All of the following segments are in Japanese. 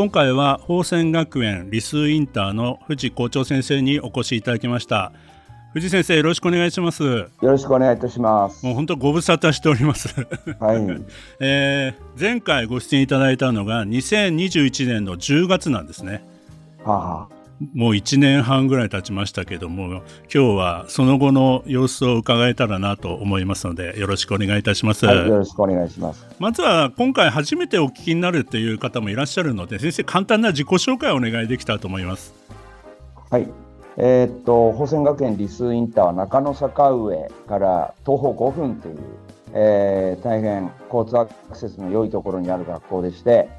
今回は宝泉学園理数インターの藤校長先生にお越しいただきました。藤先生よろしくお願いします。よろしくお願いいたします。もう本当ご無沙汰しております。はい、えー、前回ご出演いただいたのが2021年の10月なんですね。はあもう1年半ぐらい経ちましたけども今日はその後の様子を伺えたらなと思いますのでよろしくお願いいたします、はい、よろしくお願いします。まずは今回初めてお聞きになるという方もいらっしゃるので先生簡単な自己紹介をお願いできたらと思います。はい。えー、っと宝泉学園理数インターは中野坂上から徒歩5分という、えー、大変交通アクセスの良いところにある学校でして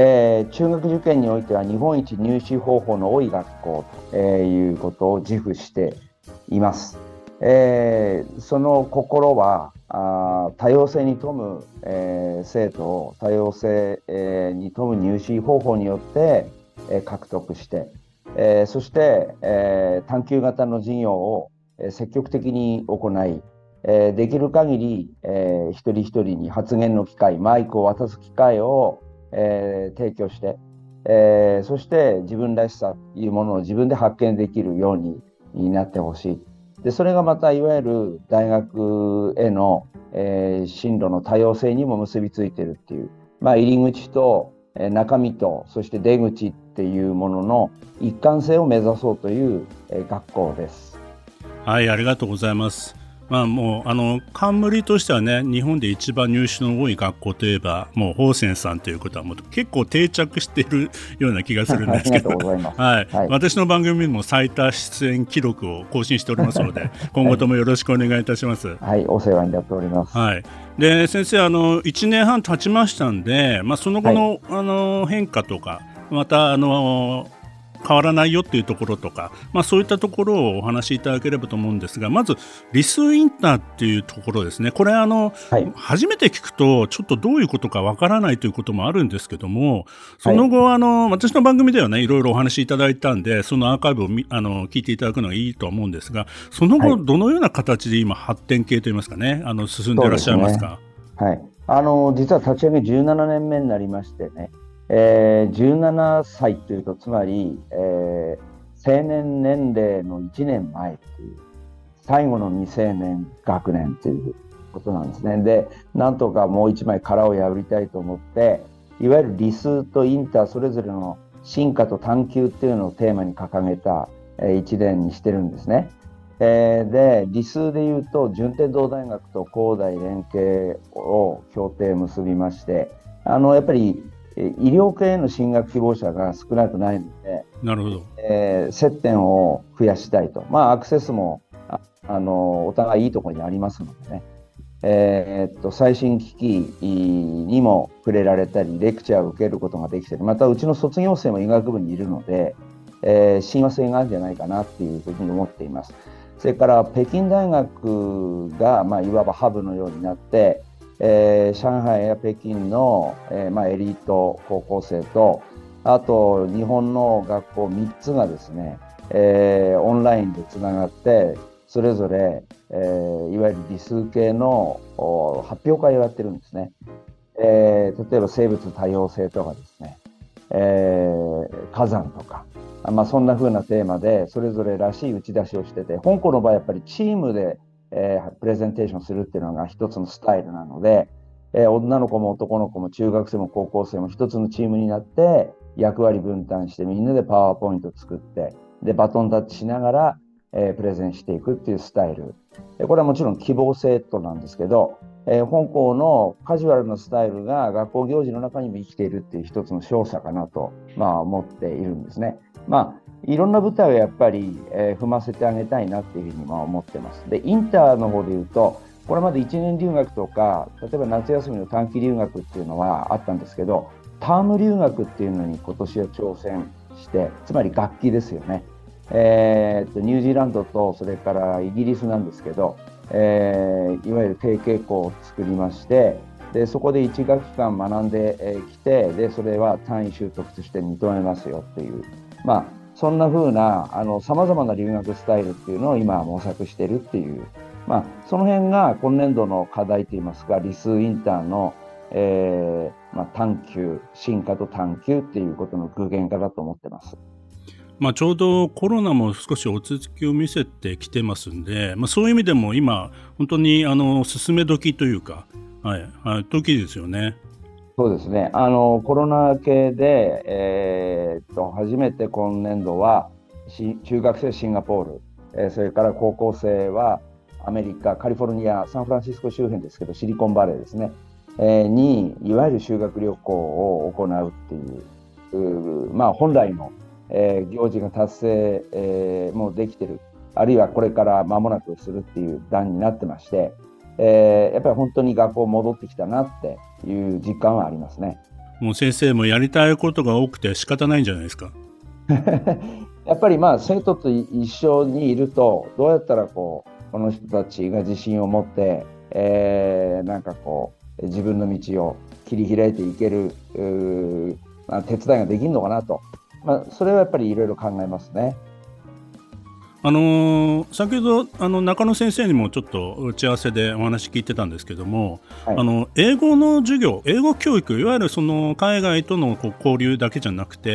えー、中学受験においては日本一入試方法の多い学校ということを自負しています。えー、その心はあ多様性に富む、えー、生徒を多様性、えー、に富む入試方法によって、えー、獲得して、えー、そして、えー、探究型の授業を、えー、積極的に行い、えー、できる限り、えー、一人一人に発言の機会マイクを渡す機会をえー、提供して、えー、そして自分らしさというものを自分で発見できるようになってほしい。でそれがまたいわゆる大学への、えー、進路の多様性にも結びついてるっていう、まあ、入り口と、えー、中身とそして出口っていうものの一貫性を目指そうという、えー、学校です。はいありがとうございます。まあもうあの冠としてはね日本で一番入試の多い学校といえばもう宝泉さんということはもう結構定着しているような気がするんですけど。はい、はい、私の番組にも最多出演記録を更新しておりますので今後ともよろしくお願いいたします。はい、お世話になっております。はい。で先生あの1年半経ちましたんで、まあ、その後のはい、あの変化とかまたあの変わらないよっていうところとか、まあ、そういったところをお話しいただければと思うんですがまずリスインターっていうところですね。これあの、はい、初めて聞くとちょっとどういうことかわからないということもあるんですけどもその後、はい、あの私の番組ではねいろいろお話しいただいたんでそのアーカイブをあの聞いていただくのがいいと思うんですがその後、どのような形で今発展系といいますかねあの進んでいらっしゃいますか？すね、はい。あの実は立ち上げ17年目になりましてね、えー、17歳というとつまり、えー、青年年齢の1年前という最後の未成年学年ということなんですね。でなんとかもう一枚殻を破りたいと思っていわゆる理数とインターそれぞれの進化と探求っていうのをテーマに掲げた、えー、一年にしてるんですね。えー、で理数でいうと順天堂大学と高大連携を協定結びましてあのやっぱり医療系への進学希望者が少なくないので、なるほど、えー、接点を増やしたいと、まあ、アクセスもああのお互いいいところにありますのでね、えー、っと最新機器にも触れられたり、レクチャーを受けることができたり、またうちの卒業生も医学部にいるので、えー、親和性があるんじゃないかなっていうふうに思っています。それから北京大学が、まあ、いわばハブのようになって、えー、上海や北京の、えーまあ、エリート高校生とあと日本の学校3つがですね、えー、オンラインでつながってそれぞれ、えー、いわゆる理数系の発表会をやってるんですね、えー、例えば生物多様性とかですね、えー、火山とか、まあ、そんな風なテーマでそれぞれらしい打ち出しをしてて香港の場合やっぱりチームでえー、プレゼンテーションするっていうのが一つのスタイルなので、えー、女の子も男の子も中学生も高校生も一つのチームになって役割分担してみんなでパワーポイント作ってでバトンタッチしながら、えー、プレゼンしていくっていうスタイルこれはもちろん希望生徒なんですけど、えー、本校のカジュアルなスタイルが学校行事の中にも生きているっていう一つの勝者かなと、まあ、思っているんですね。まあいろんな舞台をやっぱり、えー、踏ませてあげたいなっていうふうにま思ってます。で、インターの方で言うと、これまで1年留学とか、例えば夏休みの短期留学っていうのはあったんですけど、ターム留学っていうのに今年は挑戦して、つまり楽器ですよね。えー、とニュージーランドとそれからイギリスなんですけど、えー、いわゆる提携校を作りましてでそこで1学期間学んできてでそれは単位習得として認めますよっていう、まあ、そんな風なさまざまな留学スタイルっていうのを今模索してるっていうまあ、その辺が今年度の課題といいますか、理数インターの、えーまあ、探求、進化と探求っていうことの具現化だと思ってます。まあ、ちょうどコロナも少し落ち着きを見せてきてますんで、まあ、そういう意味でも今、本当にあの進め時というか、はい、はい、時ですよね。そうですね。あのコロナ系で、えー、っと初めて今年度は中学生シンガポール、えー、それから高校生はアメリカ、カリフォルニア、サンフランシスコ周辺ですけど、シリコンバレーですね、えー、に、いわゆる修学旅行を行うっていう、まあ、本来の、えー、行事が達成、え、もうできてる、あるいはこれから間もなくするっていう段になってまして、えー、やっぱり本当に学校戻ってきたなっていう実感はありますね。もう先生もやりたいことが多くて仕方ないんじゃないですか。やっぱりまあ生徒と一緒にいるとどうやったらこうこの人たちが自信を持って、えー、なんかこう自分の道を切り開いていけるまあ、手伝いができるのかなと、まあ、それはやっぱりいろいろ考えますね。あのー、先ほどあの中野先生にもちょっと打ち合わせでお話聞いてたんですけども、はい、あの英語の授業英語教育いわゆるその海外とのこう交流だけじゃなくて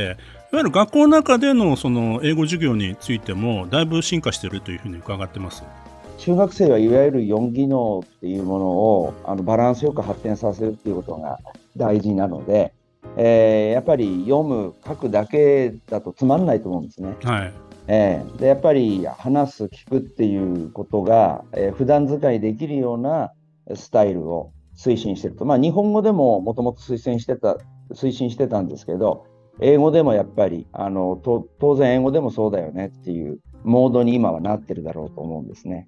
いわゆる学校の中でのその英語授業についてもだいぶ進化しているというふうに伺ってます。中学生はいわゆる4技能っていうものをあのバランスよく発展させるっていうことが大事なので、えー、やっぱり読む書くだけだとつまんないと思うんですね。はいえー、でやっぱり話す聞くっていうことが、えー、普段使いできるようなスタイルを推進してると、まあ、日本語でももともと推薦してた推進してたんですけど英語でもやっぱりあの当然英語でもそうだよねっていうモードに今はなってるだろうと思うんですね。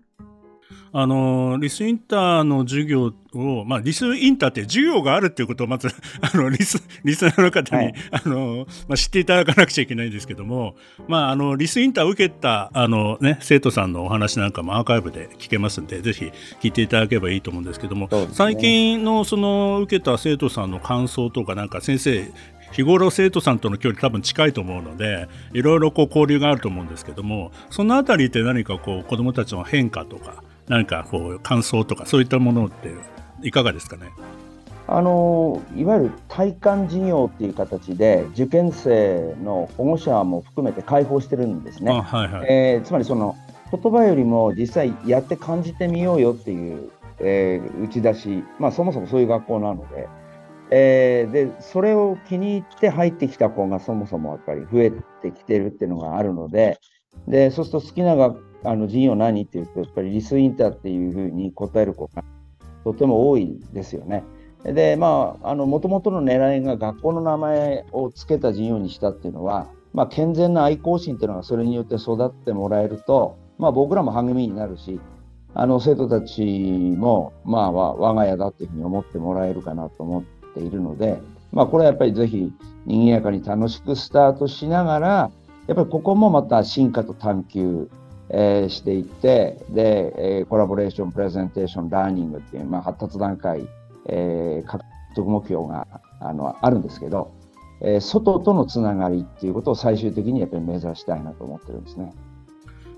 あのリスインターの授業を、まあ、リスインターって授業があるっていうことをまず あのリスリスナーの方に、はい、あのまあ、知っていただかなくちゃいけないんですけども、まあ、あのリスインターを受けたあの、ね、生徒さんのお話なんかもアーカイブで聞けますんでぜひ聞いていただければいいと思うんですけども、ね、最近のその受けた生徒さんの感想とかなんか先生日頃生徒さんとの距離多分近いと思うのでいろいろこう交流があると思うんですけどもそのあたりって何かこう子どもたちの変化とか何かこう感想とかそういったものっていかがですかね？あのいわゆる体感授業っていう形で受験生の保護者も含めて開放してるんですね。はいはい、えー、つまりその言葉よりも実際やって感じてみようよっていう、えー、打ち出し、まあ、そもそもそういう学校なので、えー、でそれを気に入って入ってきた子がそもそもやっぱり増えてきてるっていうのがあるのででそうすると好きな学あの授業何っていうと、やっぱりリスインターっていうふうに答える子がとても多いですよね。で、まあ、あの、もともとの狙いが学校の名前を付けた授業にしたっていうのは、まあ、健全な愛好心っていうのがそれによって育ってもらえると、まあ、僕らも励みになるし、あの、生徒たちも、まあ、我が家だっていうふうに思ってもらえるかなと思っているので、まあ、これはやっぱりぜひ、賑やかに楽しくスタートしながら、やっぱりここもまた深化と探究えー、していってで、えー、コラボレーションプレゼンテーションラーニングっていう、まあ、発達段階、えー、獲得目標があのあるんですけど、えー、外とのつながりっていうことを最終的にやっぱり目指したいなと思ってるんですね。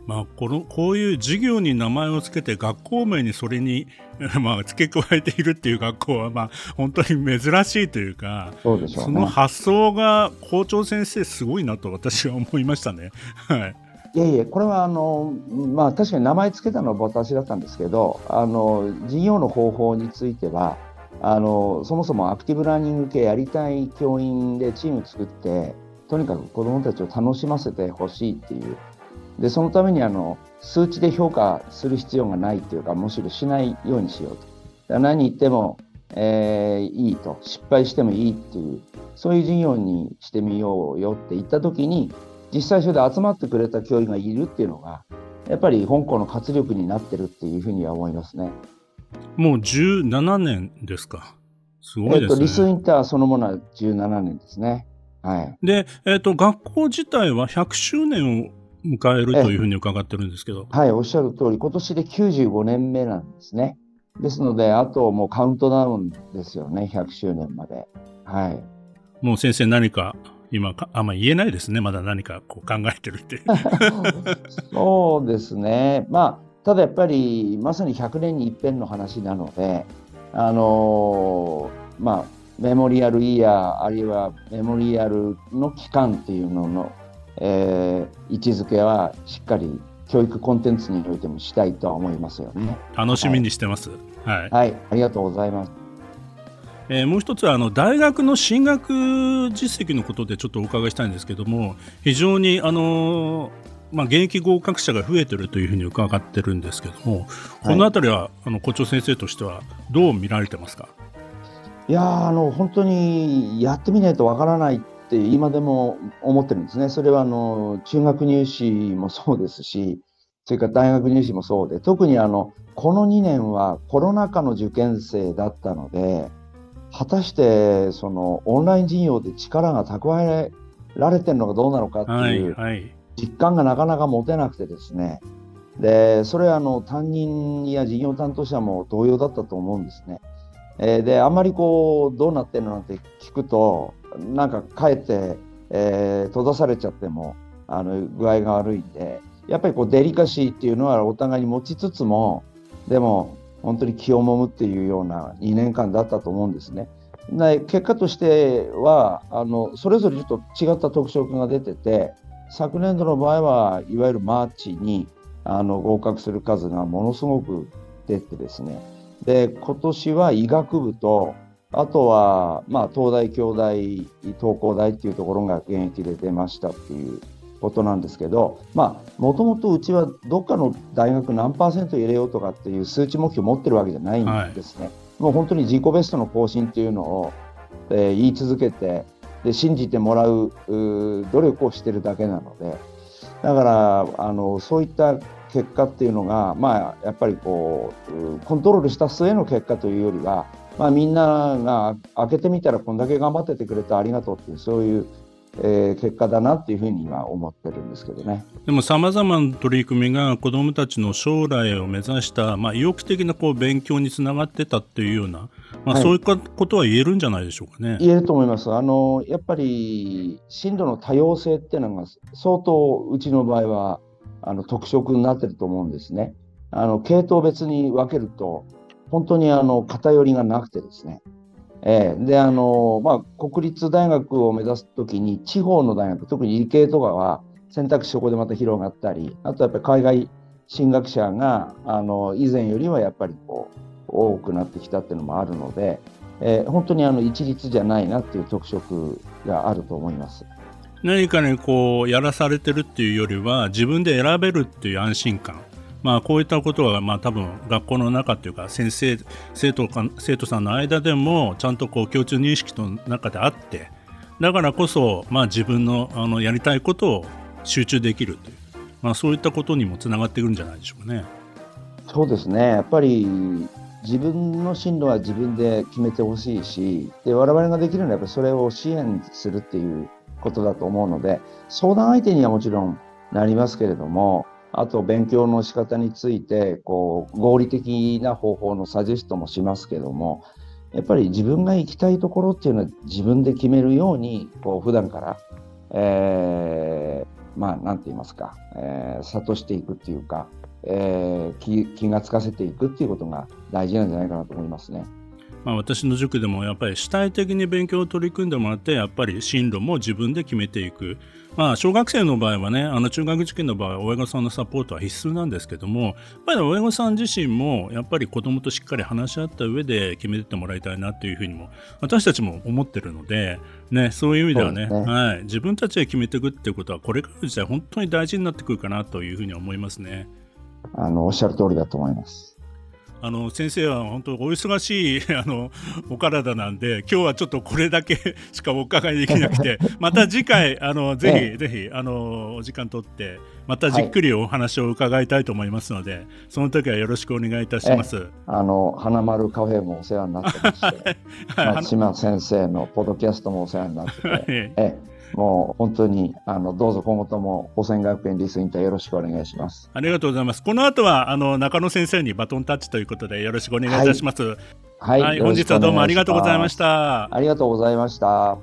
まあ、このこういう授業に名前を付けて学校名にそれに、まあ、付け加えているっていう学校は、まあ、本当に珍しいというかそうでしょう、ね、その発想が校長先生すごいなと私は思いましたね。はいいえいえ、これはあの、まあ、確かに名前つけたのは私だったんですけど、あの事業の方法についてはあの、そもそもアクティブラーニング系やりたい教員でチーム作って、とにかく子どもたちを楽しませてほしいっていう、でそのためにあの数値で評価する必要がないっていうか、むしろしないようにしようと。何言っても、えー、いいと、失敗してもいいっていう、そういう事業にしてみようよって言ったときに、実際それで集まってくれた教員がいるっていうのが、やっぱり本校の活力になってるっていうふうには思いますね。もう17年ですか。すごいですね。えっ、と、リスインターそのものは17年ですね。はい。で、えっ、ー、と、学校自体は100周年を迎えるというふうに伺ってるんですけど。はい、おっしゃる通り、今年で95年目なんですね。ですので、あともうカウントダウンですよね、100周年まで。はい。もう先生何か今あんま言えないですね、まだ何かこう考えてるって。そうですね。まあ、ただやっぱり、まさに100年に一遍の話なので、あのー、まあ、メモリアルイヤー、あるいはメモリアルの期間っていうのの、えー、位置づけはしっかり教育コンテンツにおいてもしたいとは思いますよね。楽しみにしてます。はい。はい、ありがとうございます。えー、もう一つはあの大学の進学実績のことでちょっとお伺いしたいんですけども非常にあのまあ、現役合格者が増えてるというふうに伺ってるんですけども、このあたりは、あの校長先生としてはどう見られてますか？いやあの本当にやってみないとわからないって今でも思ってるんですね。それはあの中学入試もそうですし、それから大学入試もそうで、特にあのこの2年はコロナ禍の受験生だったので、果たしてそのオンライン授業で力が蓄えられてるのかどうなのかっていう実感がなかなか持てなくてですね、でそれはあの担任や事業担当者も同様だったと思うんですね。えー、であんまりこうどうなってるのなんて聞くとなんかかえって、えー、閉ざされちゃってもあの具合が悪いんでやっぱりこうデリカシーっていうのはお互いに持ちつつもでも本当に気をもむっていうような2年間だったと思うんですね。で結果としてはあのそれぞれちょっと違った特色が出てて昨年度の場合はいわゆるマーチにあの合格する数がものすごく出てですねで今年は医学部とあとは、まあ、東大京大東工大っていうところが現役で出ましたっていうことなんですけどまあもともとうちはどっかの大学何パーセント入れようとかっていう数値目標を持ってるわけじゃないんですね。はいもう本当に自己ベストの更新っていうのを、えー、言い続けてで信じてもらう努力をしてるだけなのでだからあのそういった結果っていうのが、まあ、やっぱりこうコントロールした末の結果というよりは、まあ、みんなが開けてみたらこんだけ頑張っててくれてありがとうっていうそういうえー、結果だなっていうふうには思ってるんですけどねでもさまざまな取り組みが子どもたちの将来を目指した、まあ、意欲的なこう勉強につながってたっていうような、まあ、はい、そういったことは言えるんじゃないでしょうかね。言えると思いますあのやっぱり進路の多様性っていうのが相当うちの場合はあの特色になってると思うんですね。あの系統別に分けると本当にあの偏りがなくてですね。えー、であのまあ、国立大学を目指すときに地方の大学特に理系とかは選択肢そこでまた広がったりあとやっぱり海外進学者があの以前よりはやっぱりこう多くなってきたっていうのもあるので、えー、本当にあの一律じゃないなっていう特色があると思います。何かにこうやらされてるっていうよりは自分で選べるっていう安心感。まあ、こういったことは、まあ、多分学校の中というか先生生徒か生徒さんの間でもちゃんとこう共通認識の中であってだからこそ、まあ、自分のあのやりたいことを集中できるという、まあ、そういったことにもつながってくるんじゃないでしょうかね。そうですねやっぱり自分の進路は自分で決めてほしいしで我々ができるのはやっぱそれを支援するっていうことだと思うので相談相手にはもちろんなりますけれどもあと勉強の仕方についてこう合理的な方法のサジェストもしますけどもやっぱり自分が行きたいところっていうのは自分で決めるようにこう普段から、えー、まあ何て言いますか、えー、諭していくっていうか、えー、気気がつかせていくっていうことが大事なんじゃないかなと思いますね。まあ、私の塾でもやっぱり主体的に勉強を取り組んでもらってやっぱり進路も自分で決めていくまあ、小学生の場合はね、あの中学受験の場合は親御さんのサポートは必須なんですけども、やっぱり親御さん自身も、やっぱり子供としっかり話し合った上で決めてってもらいたいなというふうにも、私たちも思ってるので、ね、そういう意味ではね、ねはい、自分たちで決めていくっていうことは、これからの時代、本当に大事になってくるかなというふうに思いますね。あのおっしゃる通りだと思います。あの先生は本当お忙しいあのお体なんで今日はちょっとこれだけ しかお伺いできなくて また次回あのぜひぜひあのお時間とってまたじっくりお話を伺いたいと思いますので、はい、その時はよろしくお願いいたします。あの花丸カフェもお世話になってまして、松島先生のポッドキャストもお世話になってて、はい、えもう本当にあのどうぞ今後とも保線学園リスインターよろしくお願いします。ありがとうございます。この後はあの中野先生にバトンタッチということでよろしくお願いいたします。はい、はいはい、本日はどうもありがとうございました。ありがとうございました。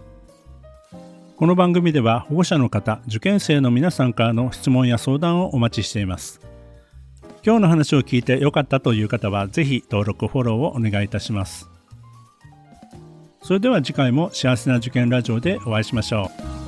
この番組では保護者の方、受験生の皆さんからの質問や相談をお待ちしています。今日の話を聞いてよかったという方は、ぜひ登録、フォローをお願いいたします。それでは次回も幸せな受験ラジオでお会いしましょう。